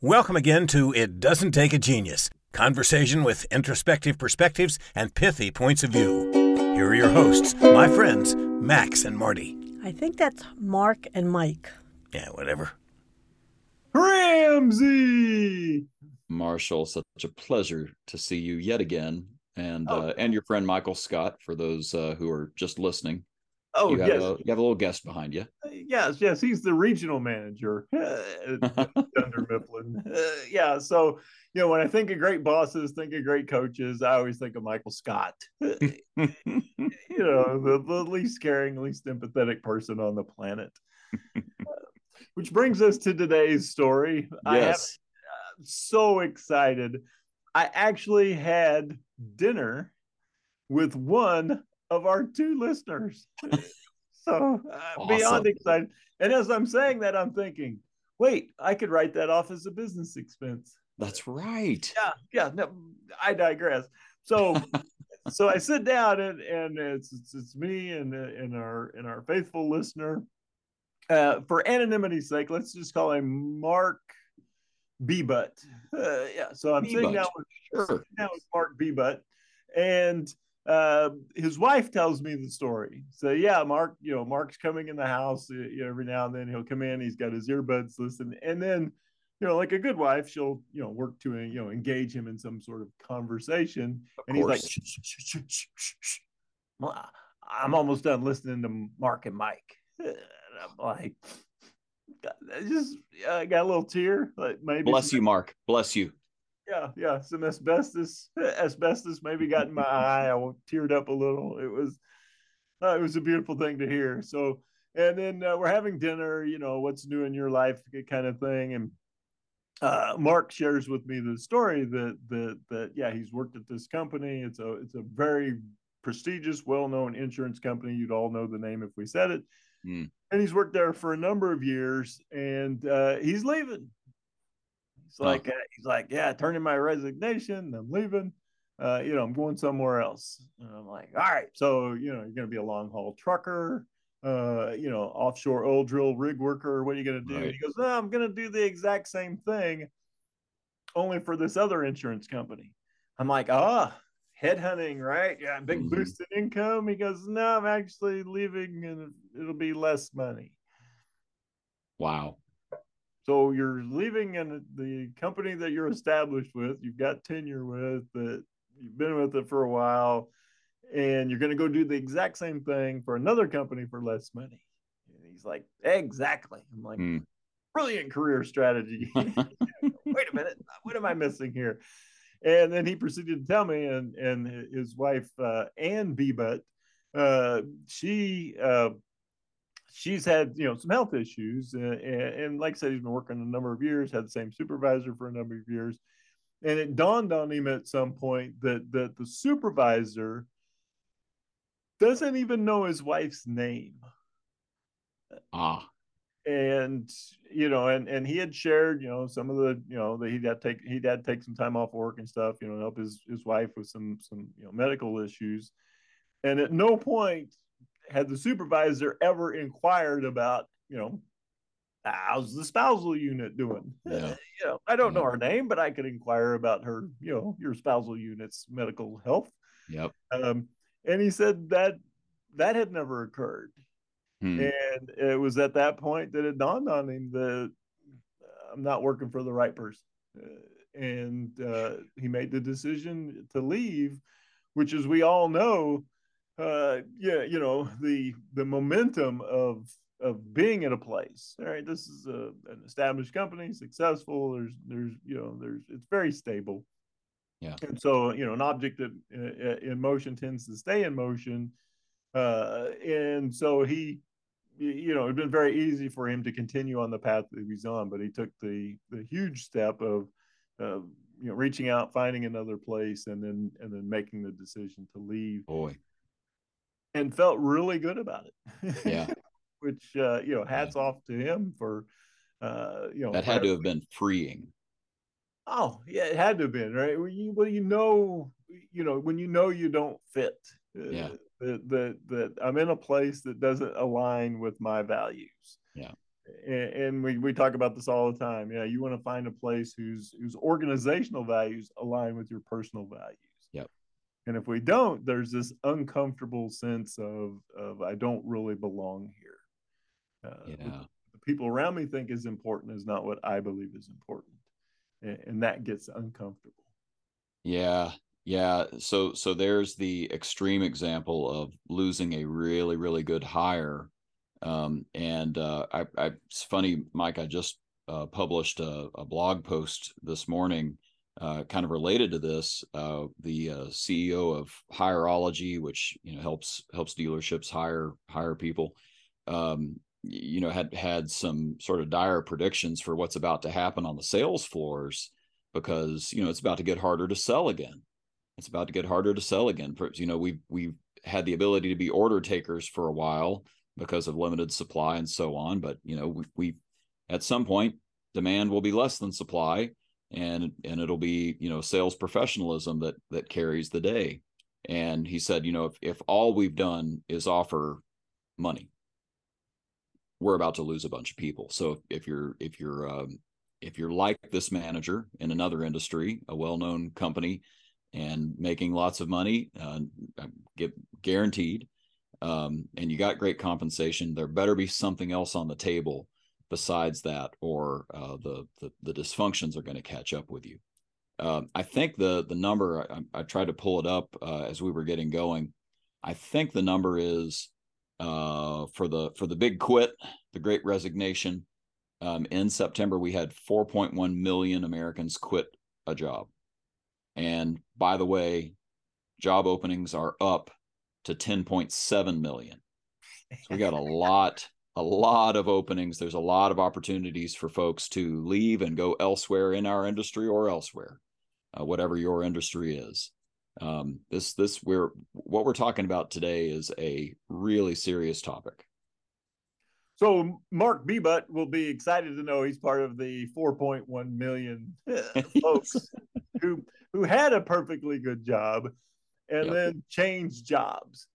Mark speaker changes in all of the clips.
Speaker 1: Welcome again to It Doesn't Take a Genius conversation with introspective perspectives and pithy points of view. Here are your hosts, my friends, Max and Marty.
Speaker 2: I think that's Mark and Mike.
Speaker 1: Yeah, whatever.
Speaker 3: Ramsey.
Speaker 4: Marshall, such a pleasure to see you yet again, and
Speaker 3: Oh.
Speaker 4: uh, and your friend Michael Scott. For those uh, who are just listening,
Speaker 3: Oh
Speaker 4: you have,
Speaker 3: yes,
Speaker 4: a, you have a little guest behind you.
Speaker 3: yes, yes. He's the regional manager at Dunder Mifflin. Uh, yeah. So you know, when I think of great bosses, think of great coaches, I always think of Michael Scott. you know, the, the least caring, least empathetic person on the planet. Uh, which brings us to today's story. I have
Speaker 4: yes,
Speaker 3: so excited. I actually had dinner with one of our two listeners. so uh, beyond
Speaker 4: Awesome.
Speaker 3: excited. And as I'm saying that, I'm thinking, wait, I could write that off as a business expense.
Speaker 4: that's right.
Speaker 3: Yeah, yeah. No, I digress. So, so I sit down and and it's it's, it's me and and our and our faithful listener. Uh, for anonymity's sake, let's just call him Mark B. Butt. Uh, yeah. So I'm sitting down with
Speaker 4: Sure.
Speaker 3: sitting down with Mark B. Butt, and uh, his wife tells me the story. So yeah, Mark, you know, Mark's coming in the house you know, every now and then. He'll come in. He's got his earbuds listen, and then you know, like a good wife, she'll you know work to you know engage him in some sort of conversation.
Speaker 4: Of
Speaker 3: and he's like, "Shh, shh, shh, shh, shh, shh, shh." I'm almost done listening to Mark and Mike. And I'm like, I just uh, got a little tear. Like maybe
Speaker 4: Bless you, Mark. Bless you.
Speaker 3: Yeah, yeah, some asbestos, asbestos maybe got in my eye. I teared up a little. It was, uh, it was a beautiful thing to hear. So, and then uh, we're having dinner. You know, what's new in your life, kind of thing. And uh, Mark shares with me the story that that that yeah, he's worked at this company. It's a it's a very prestigious, well-known insurance company. You'd all know the name if we said it.
Speaker 4: Hmm.
Speaker 3: And he's worked there for a number of years, and uh, he's leaving. He's
Speaker 4: Oh.
Speaker 3: like, uh, he's like, yeah, turning my resignation. I'm leaving. Uh, you know, I'm going somewhere else. And I'm like, all right. So, you know, you're going to be a long haul trucker, uh, you know, offshore oil drill rig worker. What are you going to do?
Speaker 4: Right.
Speaker 3: He goes, no, I'm going to do the exact same thing, only for this other insurance company. I'm like, ah, headhunting, right? Yeah, big
Speaker 4: Mhm.
Speaker 3: boost in income. He goes, no, I'm actually leaving and it'll be less money.
Speaker 4: Wow.
Speaker 3: So you're leaving in the company that you're established with, you've got tenure with, that you've been with it for a while, and you're going to go do the exact same thing for another company for less money. And he's like, exactly. I'm like,
Speaker 4: Hmm.
Speaker 3: brilliant career strategy. Wait a minute, what am I missing here? And then he proceeded to tell me, and and his wife uh, Ann Bebutt, uh, she uh, she's had you know some health issues, uh, and, and like I said, he's been working a number of years, had the same supervisor for a number of years, and it dawned on him at some point that that the supervisor doesn't even know his wife's name.
Speaker 4: Ah.
Speaker 3: and you know and and he had shared you know some of the you know that he'd had to take he'd had take some time off work and stuff you know help his his wife with some some you know medical issues. And at no point had the supervisor ever inquired about you know how's the spousal unit doing
Speaker 4: Yeah.
Speaker 3: you know i don't know her name but i could inquire about her you know your spousal unit's medical health
Speaker 4: Yep.
Speaker 3: um, and he said that that had never occurred
Speaker 4: Hmm.
Speaker 3: and it was at that point that it dawned on him that uh, I'm not working for the right person. Uh, and uh, he made the decision to leave, which, as we all know, uh, yeah, you know, the the momentum of of being in a place. All right, this is a, an established company, successful. There's there's you know there's it's very stable.
Speaker 4: Yeah.
Speaker 3: And so you know, an object that uh, in motion tends to stay in motion. Uh, and so he you know, it'd been very easy for him to continue on the path that he's on, but he took the the huge step of, uh, you know, reaching out, finding another place, and then and then making the decision to leave,
Speaker 4: Boy.
Speaker 3: And felt really good about it.
Speaker 4: Yeah.
Speaker 3: Which uh, you know, hats off to him for, uh, you know,
Speaker 4: That had to have been freeing.
Speaker 3: Oh, yeah, it had to have been right. Well, you, when you know, you know, when you know you don't fit. uh,
Speaker 4: Yeah.
Speaker 3: That that that I'm in a place that doesn't align with my values.
Speaker 4: Yeah.
Speaker 3: and, and we, we talk about this all the time. Yeah, you want to find a place whose whose organizational values align with your personal values. And if we don't, there's this uncomfortable sense of of I don't really belong here.
Speaker 4: Uh, yeah.
Speaker 3: The people around me think is important is not what I believe is important, and, and that gets uncomfortable.
Speaker 4: Yeah, yeah. So so there's the extreme example of losing a really really good hire um, and uh, I, I, it's funny, Mike. I just uh, published a, a, blog post this morning, uh, kind of related to this. Uh, the uh, CEO of Hireology, which you know helps helps dealerships hire hire people, um, you know, had had some sort of dire predictions for what's about to happen on the sales floors because you know it's about to get harder to sell again. It's about to get harder to sell again. You know, we've we've had the ability to be order takers for a while because of limited supply and so on. But you know, we, we at some point demand will be less than supply, and and it'll be you know sales professionalism that that carries the day. And he said, you know, if if all we've done is offer money, we're about to lose a bunch of people. So if you're if you're um, if you're like this manager in another industry, a well-known company, and making lots of money, uh, get guaranteed um, and you got great compensation, there better be something else on the table besides that, or uh, the, the, the dysfunctions are going to catch up with you. Um, I think the the number I, I, tried to pull it up uh, as we were getting going. I think the number is uh, for the for the big quit, the Great Resignation. Um, in September, we had 4.1 million Americans quit a job, and by the way, job openings are up to 10.7 million. So we got a lot, a lot of openings. There's a lot of opportunities for folks to leave and go elsewhere in our industry or elsewhere, uh, whatever your industry is. Um, this, this, we're what we're talking about today is a really serious topic.
Speaker 3: So Mark Bebutt will be excited to know he's part of the 4.1 million folks who who had a perfectly good job and yep. then changed jobs.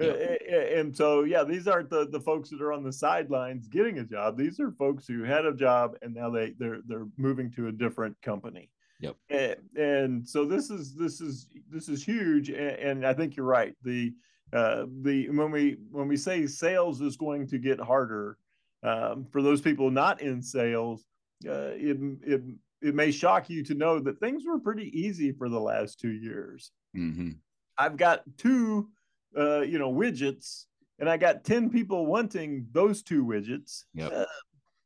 Speaker 3: And so, yeah, these aren't the, the folks that are on the sidelines getting a job. These are folks who had a job and now they they're they're moving to a different company.
Speaker 4: Yep.
Speaker 3: And, and so this is this is this is huge. And, and I think you're right. The uh, the when we when we say sales is going to get harder um, for those people not in sales, uh, it it it may shock you to know that things were pretty easy for the last two years.
Speaker 4: Mm-hmm.
Speaker 3: I've got two, uh, you know, widgets, and I got ten people wanting those two widgets.
Speaker 4: Yep. Uh,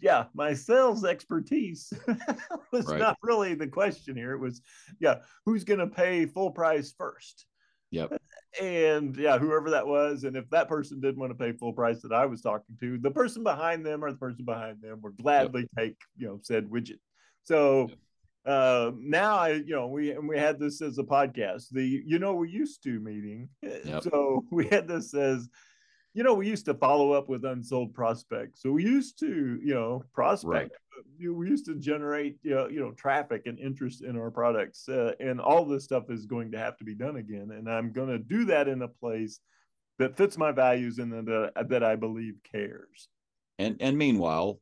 Speaker 3: yeah, my sales expertise was right. not really the question here. It was, yeah, who's going to pay full price first?
Speaker 4: Yep.
Speaker 3: And yeah, whoever that was, and if that person didn't want to pay full price that I was talking to, the person behind them or the person behind them would gladly yep. take, you know, said widget. So yep uh now i you know we and we had this as a podcast the you know we used to meeting yep. so we had this as you know we used to follow up with unsold prospects so we used to you know prospect right. we used to generate you know, you know traffic and interest in our products uh, and all this stuff is going to have to be done again and i'm going to do that in a place that fits my values and that, that i believe cares
Speaker 4: and and meanwhile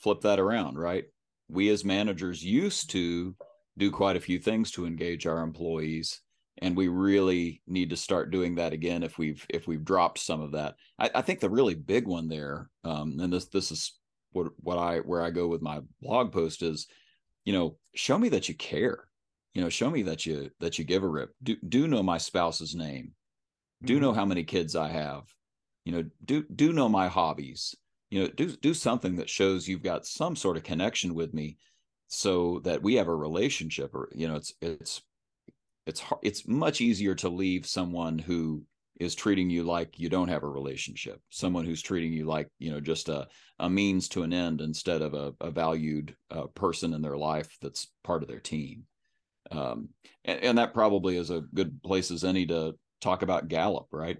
Speaker 4: flip that around right we as managers used to do quite a few things to engage our employees and we really need to start doing that again if we've if we've dropped some of that. I, I think the really big one there um, and this this is what what i where i go with my blog post is you know show me that you care. You know show me that you that you give a rip. Do do know my spouse's name. Do mm-hmm. know how many kids i have. You know do do know my hobbies you know do do something that shows you've got some sort of connection with me so that we have a relationship or you know it's it's it's hard, it's much easier to leave someone who is treating you like you don't have a relationship someone who's treating you like you know just a, a means to an end instead of a, a valued uh, person in their life that's part of their team. Um, and, and that probably is a good place as any to talk about gallup right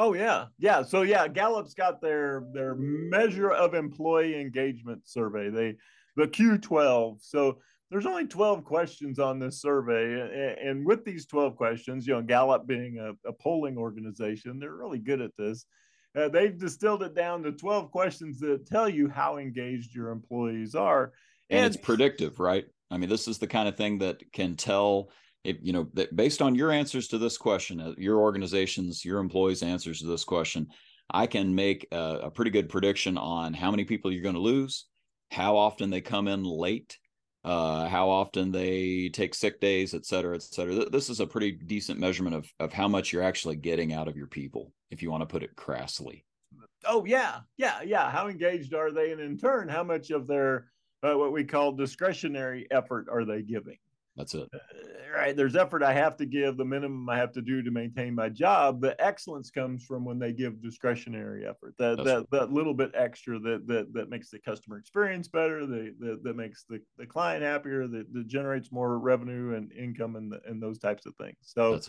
Speaker 3: Oh yeah, yeah. So yeah, Gallup's got their their measure of employee engagement survey. They the Q12. So there's only 12 questions on this survey, and with these 12 questions, you know, Gallup being a, a polling organization, they're really good at this. uh, they've distilled it down to 12 questions that tell you how engaged your employees are.
Speaker 4: And, and it's predictive, right? I mean, this is the kind of thing that can tell if you know that based on your answers to this question, uh, your organization's, your employees' answers to this question, I can make a, a pretty good prediction on how many people you're going to lose, how often they come in late, uh, how often they take sick days, et cetera, et cetera. This is a pretty decent measurement of of how much you're actually getting out of your people, if you want to put it crassly.
Speaker 3: Oh yeah, yeah, yeah. How engaged are they, and in turn, how much of their uh, what we call discretionary effort are they giving?
Speaker 4: That's it. Uh,
Speaker 3: right. There's effort I have to give, the minimum I have to do to maintain my job. The excellence comes from when they give discretionary effort. That That's that right. that little bit extra that that that makes the customer experience better, that that, that makes the, the client happier, that, that generates more revenue and income and and those types of things. So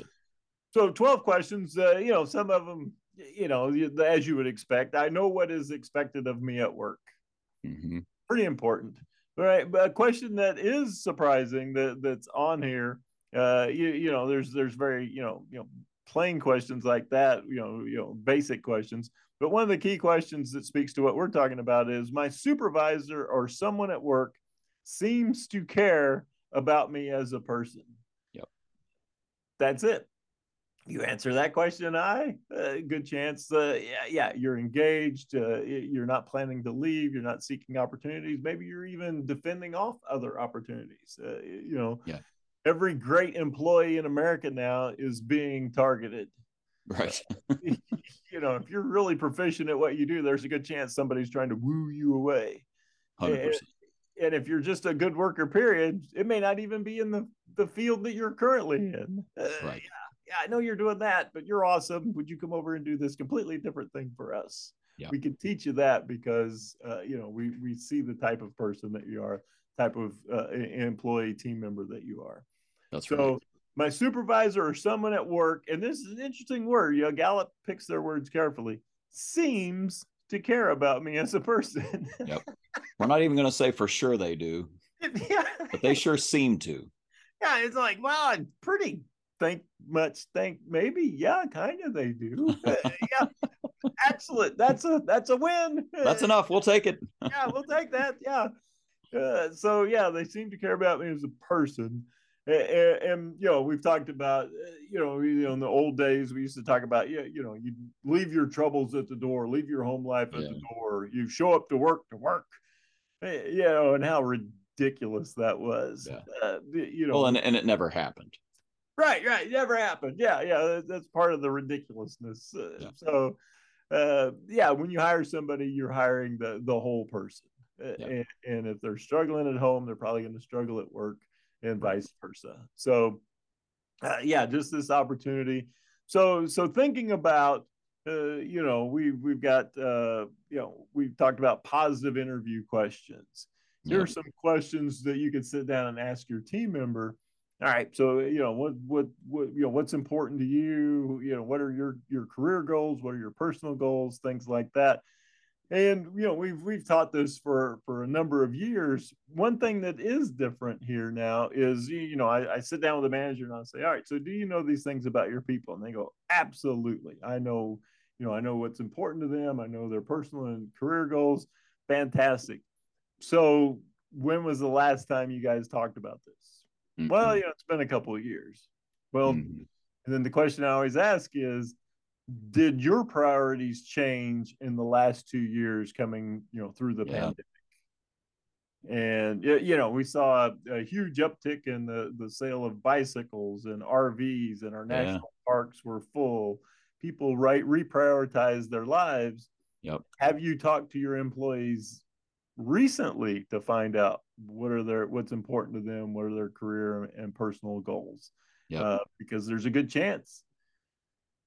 Speaker 3: so 12 questions, uh, you know, some of them, you know, as you would expect. I know what is expected of me at work. Mm-hmm. Pretty important. Right, but a question that is surprising that that's on here. Uh, you you know, there's there's very you know you know plain questions like that. You know you know basic questions. But one of the key questions that speaks to what we're talking about is my supervisor or someone at work seems to care about me as a person.
Speaker 4: Yep.
Speaker 3: That's it you answer that question i uh, good chance uh, yeah yeah you're engaged uh, you're not planning to leave you're not seeking opportunities maybe you're even defending off other opportunities uh, you know.
Speaker 4: Yeah.
Speaker 3: Every great employee in america now is being targeted.
Speaker 4: Right.
Speaker 3: You know if you're really proficient at what you do there's a good chance somebody's trying to woo you away.
Speaker 4: 100%. And,
Speaker 3: and if you're just a good worker period it may not even be in the the field that you're currently in.
Speaker 4: Uh, right
Speaker 3: yeah I know you're doing that, but you're awesome. Would you come over and do this completely different thing for us?
Speaker 4: Yeah.
Speaker 3: We can teach you that because uh, you know we we see the type of person that you are, type of uh, employee team member that you are.
Speaker 4: That's right
Speaker 3: so.
Speaker 4: Right.
Speaker 3: My supervisor or someone at work, and this is an interesting word. You know, Gallup picks their words carefully. Seems to care about me as a person.
Speaker 4: yep. We're not even going to say for sure they do.
Speaker 3: yeah.
Speaker 4: But they sure seem to.
Speaker 3: Yeah, it's like, well, I'm pretty think much think maybe yeah kind of they do. Uh, yeah. Excellent. That's a that's a win.
Speaker 4: That's enough. We'll take it.
Speaker 3: Yeah we'll take that. Yeah. Uh, so yeah they seem to care about me as a person. And, and, you know we've talked about uh, you know you know in the old days we used to talk about yeah you know you leave your troubles at the door leave your home life at yeah. the door you show up to work to work. Eh, you know and how ridiculous that was.
Speaker 4: Yeah.
Speaker 3: uh, you know.
Speaker 4: Well and, and it never happened
Speaker 3: Right, right. Never happened. Yeah, yeah. That's part of the ridiculousness. Uh, yeah. So, uh, yeah, when you hire somebody, you're hiring the the whole person. Yeah. And, and, if they're struggling at home, they're probably going to struggle at work, and vice versa. So, uh, yeah, just this opportunity. So, so thinking about, uh, you know, we we've got, uh, you know, we've talked about positive interview questions. Here yeah. are some questions that you could sit down and ask your team member all right so you know what what what you know what's important to you? You know what are your your career goals? What are your personal goals? Things like that. And you know we've we've taught this for for a number of years. One thing that is different here now is you know I, I sit down with a manager and i say all right so do you know these things about your people? And they go absolutely. I know you know i know what's important to them. I know their personal and career goals. Fantastic. So when was the last time you guys talked about this Mm-hmm. Well, you know, it's been a couple of years. Well, mm-hmm. and then the question I always ask is, did your priorities change in the last two years coming, you know, through the yeah. pandemic? And you know, we saw a, a, huge uptick in the the sale of bicycles and RVs, and our national yeah. parks were full. People right reprioritize their lives.
Speaker 4: Yep.
Speaker 3: Have you talked to your employees recently to find out what are their what's important to them, what are their career and personal goals.
Speaker 4: Yeah, uh,
Speaker 3: because there's a good chance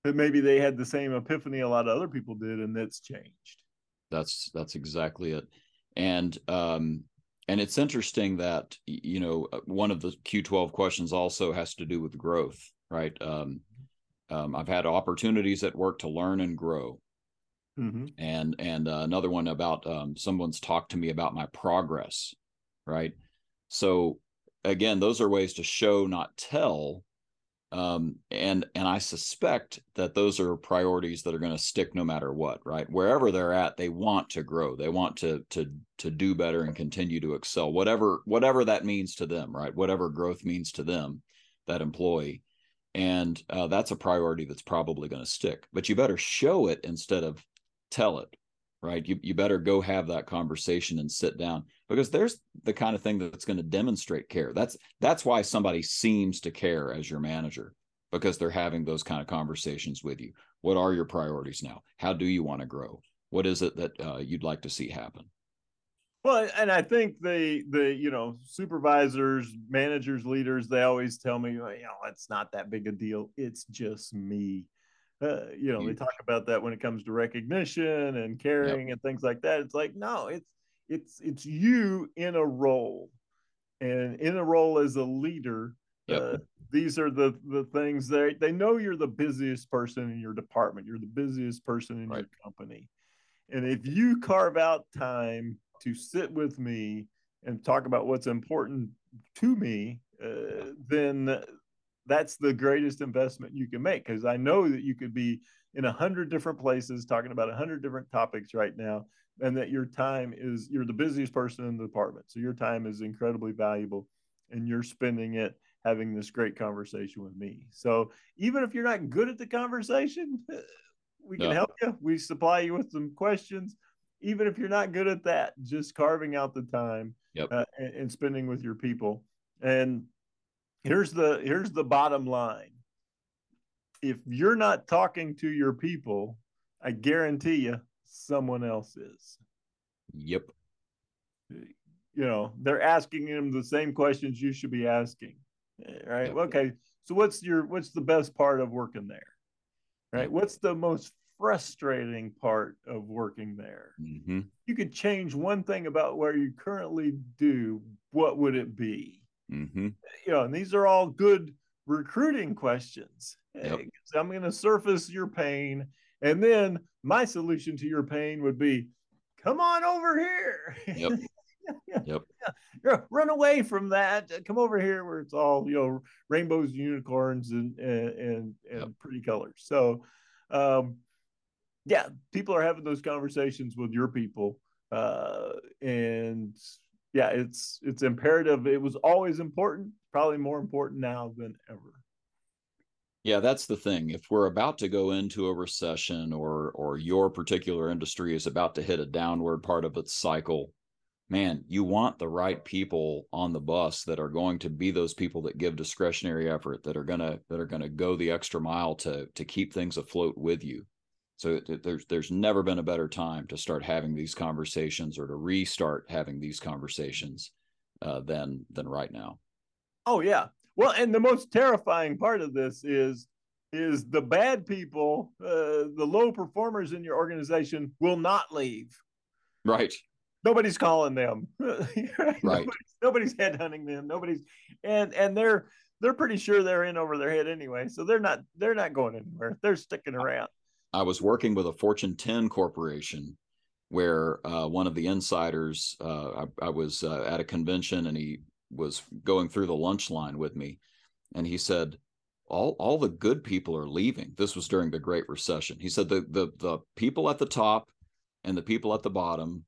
Speaker 3: that maybe they had the same epiphany a lot of other people did, and that's changed.
Speaker 4: That's that's exactly it, and um, and it's interesting that you know uh, one of the Q12 questions also has to do with growth, right? Um, um, I've had opportunities at work to learn and grow,
Speaker 3: Mm-hmm.
Speaker 4: and and uh, another one about um, someone's talked to me about my progress right so again those are ways to show not tell um, and and I suspect that those are priorities that are going to stick no matter what, right? Wherever they're at, they want to grow, they want to to to do better and continue to excel, whatever whatever that means to them, right? Whatever growth means to them, that employee, and uh, that's a priority that's probably going to stick. But you better show it instead of tell it, right? You you better go have that conversation and sit down because there's the kind of thing that's going to demonstrate care. That's that's why somebody seems to care as your manager because they're having those kind of conversations with you. What are your priorities now? How do you want to grow? What is it that uh, you'd like to see happen?
Speaker 3: Well, and I think the the you know supervisors, managers, leaders, they always tell me, you know, it's not that big a deal. It's just me. Uh, you know, they talk about that when it comes to recognition and caring yep. and things like that. It's like, no, it's it's it's you in a role, and in a role as a leader. Yep. Uh, these are the the things they they know you're the busiest person in your department. You're the busiest person in right. your company, and if you carve out time to sit with me and talk about what's important to me, uh, then that's the greatest investment you can make because I know that you could be in a hundred different places talking about a hundred different topics right now, and that your time is you're the busiest person in the department, so your time is incredibly valuable, and you're spending it having this great conversation with me. So even if you're not good at the conversation, we can help you. We supply you with some questions. Even if you're not good at that, just carving out the time
Speaker 4: yep.
Speaker 3: uh, and, and spending with your people and here's the here's the bottom line. If you're not talking to your people i guarantee you someone else is.
Speaker 4: Yep.
Speaker 3: You know they're asking them the same questions you should be asking right? Yep. okay so what's your what's the best part of working there right? Yep. what's the most frustrating part of working there?
Speaker 4: Mm-hmm.
Speaker 3: you could change one thing about where you currently do what would it be
Speaker 4: Mm-hmm.
Speaker 3: You know, and these are all good recruiting questions.
Speaker 4: Yep.
Speaker 3: I'm going to surface your pain. And then my solution to your pain would be come on over here.
Speaker 4: Yep. yep.
Speaker 3: Yeah. Run away from that. Come over here where it's all, you know, rainbows, unicorns, and and and, and yep. pretty colors. So um yeah, people are having those conversations with your people. Uh and yeah, it's it's imperative. It was always important, probably more important now than ever.
Speaker 4: Yeah, that's the thing. If we're about to go into a recession or or your particular industry is about to hit a downward part of its cycle, man, you want the right people on the bus that are going to be those people that give discretionary effort, that are gonna that are gonna go the extra mile to to keep things afloat with you. So there's there's never been a better time to start having these conversations or to restart having these conversations uh, than than right now.
Speaker 3: Oh yeah. Well, and the most terrifying part of this is is the bad people, uh, the low performers in your organization will not leave.
Speaker 4: Right.
Speaker 3: Nobody's calling them.
Speaker 4: right.
Speaker 3: Nobody's, nobody's headhunting them. Nobody's and and they're they're pretty sure they're in over their head anyway. So they're not they're not going anywhere. They're sticking around.
Speaker 4: I was working with a Fortune 10 corporation where uh, one of the insiders, uh, I, I, was uh, at a convention and he was going through the lunch line with me. And he said, all, all the good people are leaving. This was during the Great Recession. He said the, the, the people at the top and the people at the bottom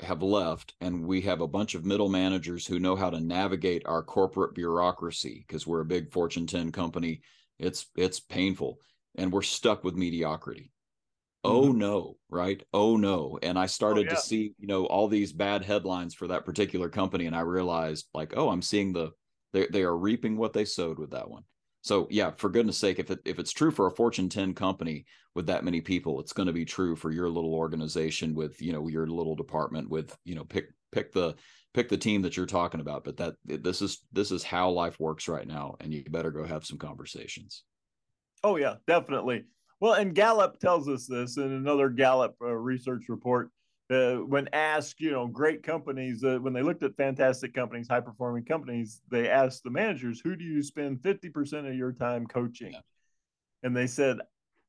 Speaker 4: have left and we have a bunch of middle managers who know how to navigate our corporate bureaucracy because we're a big fortune 10 company it's it's painful and we're stuck with mediocrity. Oh mm-hmm. no, right? Oh no. And I started oh, yeah. to see, you know, all these bad headlines for that particular company. And I realized, like, oh, I'm seeing the they they are reaping what they sowed with that one. So yeah, for goodness sake, if it if it's true for a Fortune 10 company with that many people, it's going to be true for your little organization with, you know, your little department with, you know, pick pick the pick the team that you're talking about. But that this is this is how life works right now. And you better go have some conversations.
Speaker 3: Oh yeah, definitely. Well, and Gallup tells us this in another Gallup uh, research report. Uh, when asked, you know, great companies, uh, when they looked at fantastic companies, high performing companies, they asked the managers, who do you spend 50% of your time coaching? Yeah. And they said,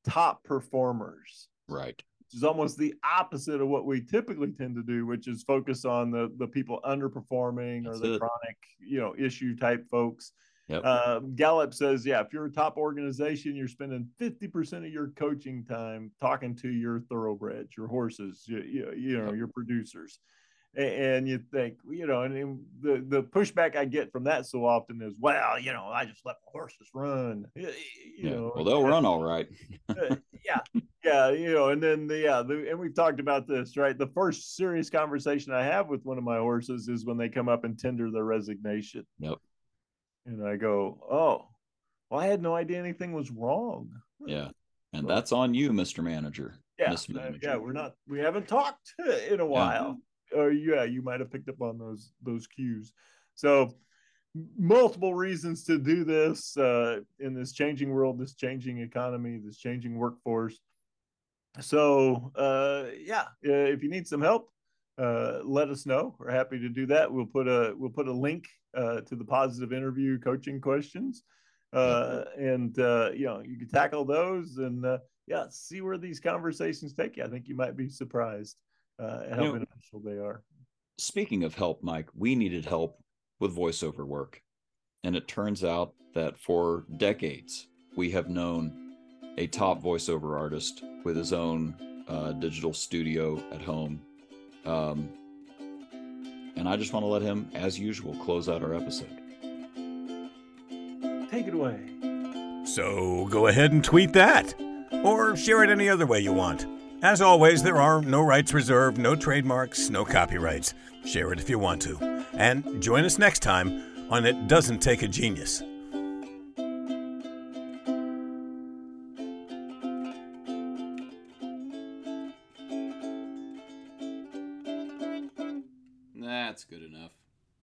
Speaker 3: top performers.
Speaker 4: Right.
Speaker 3: Which is almost the opposite of what we typically tend to do, which is focus on the, the people underperforming That's or the it. chronic, you know, issue type folks Yep. Uh, Gallup says, yeah, if you're a top organization, you're spending 50% of your coaching time talking to your thoroughbreds, your horses, you, you, you know, your producers and you think, you know, and the the pushback I get from that so often is, well, you know, I just let the horses run. You
Speaker 4: yeah. know, well, they'll run all right.
Speaker 3: uh, yeah, yeah, you know, and then the yeah, the, and we've talked about this, right? The first serious conversation I have with one of my horses is when they come up and tender their resignation.
Speaker 4: Yep.
Speaker 3: And I go, oh, well, I had no idea anything was wrong.
Speaker 4: Yeah, and that's on you, Mister Manager.
Speaker 3: Yeah, Manager. yeah, we're not, we haven't talked in a while. Yeah or yeah, you might have picked up on those those cues. So multiple reasons to do this uh, in this changing world, this changing economy, this changing workforce. So uh, yeah, if you need some help, uh, let us know. We're happy to do that. We'll put a we'll put a link uh, to the positive interview coaching questions, uh, and uh, you know you can tackle those and yeah, see where these conversations take you. I think you might be surprised uh, how you know, beneficial they are.
Speaker 4: Speaking of help, Mike, we needed help with voiceover work. And it turns out that for decades, we have known a top voiceover artist with his own uh, digital studio at home. Um, and I just want to let him, as usual, close out our episode.
Speaker 3: Take it away.
Speaker 1: So go ahead and tweet that, or share it any other way you want. As always, there are no rights reserved, no trademarks, no copyrights. Share it if you want to. And join us next time on It Doesn't Take a Genius.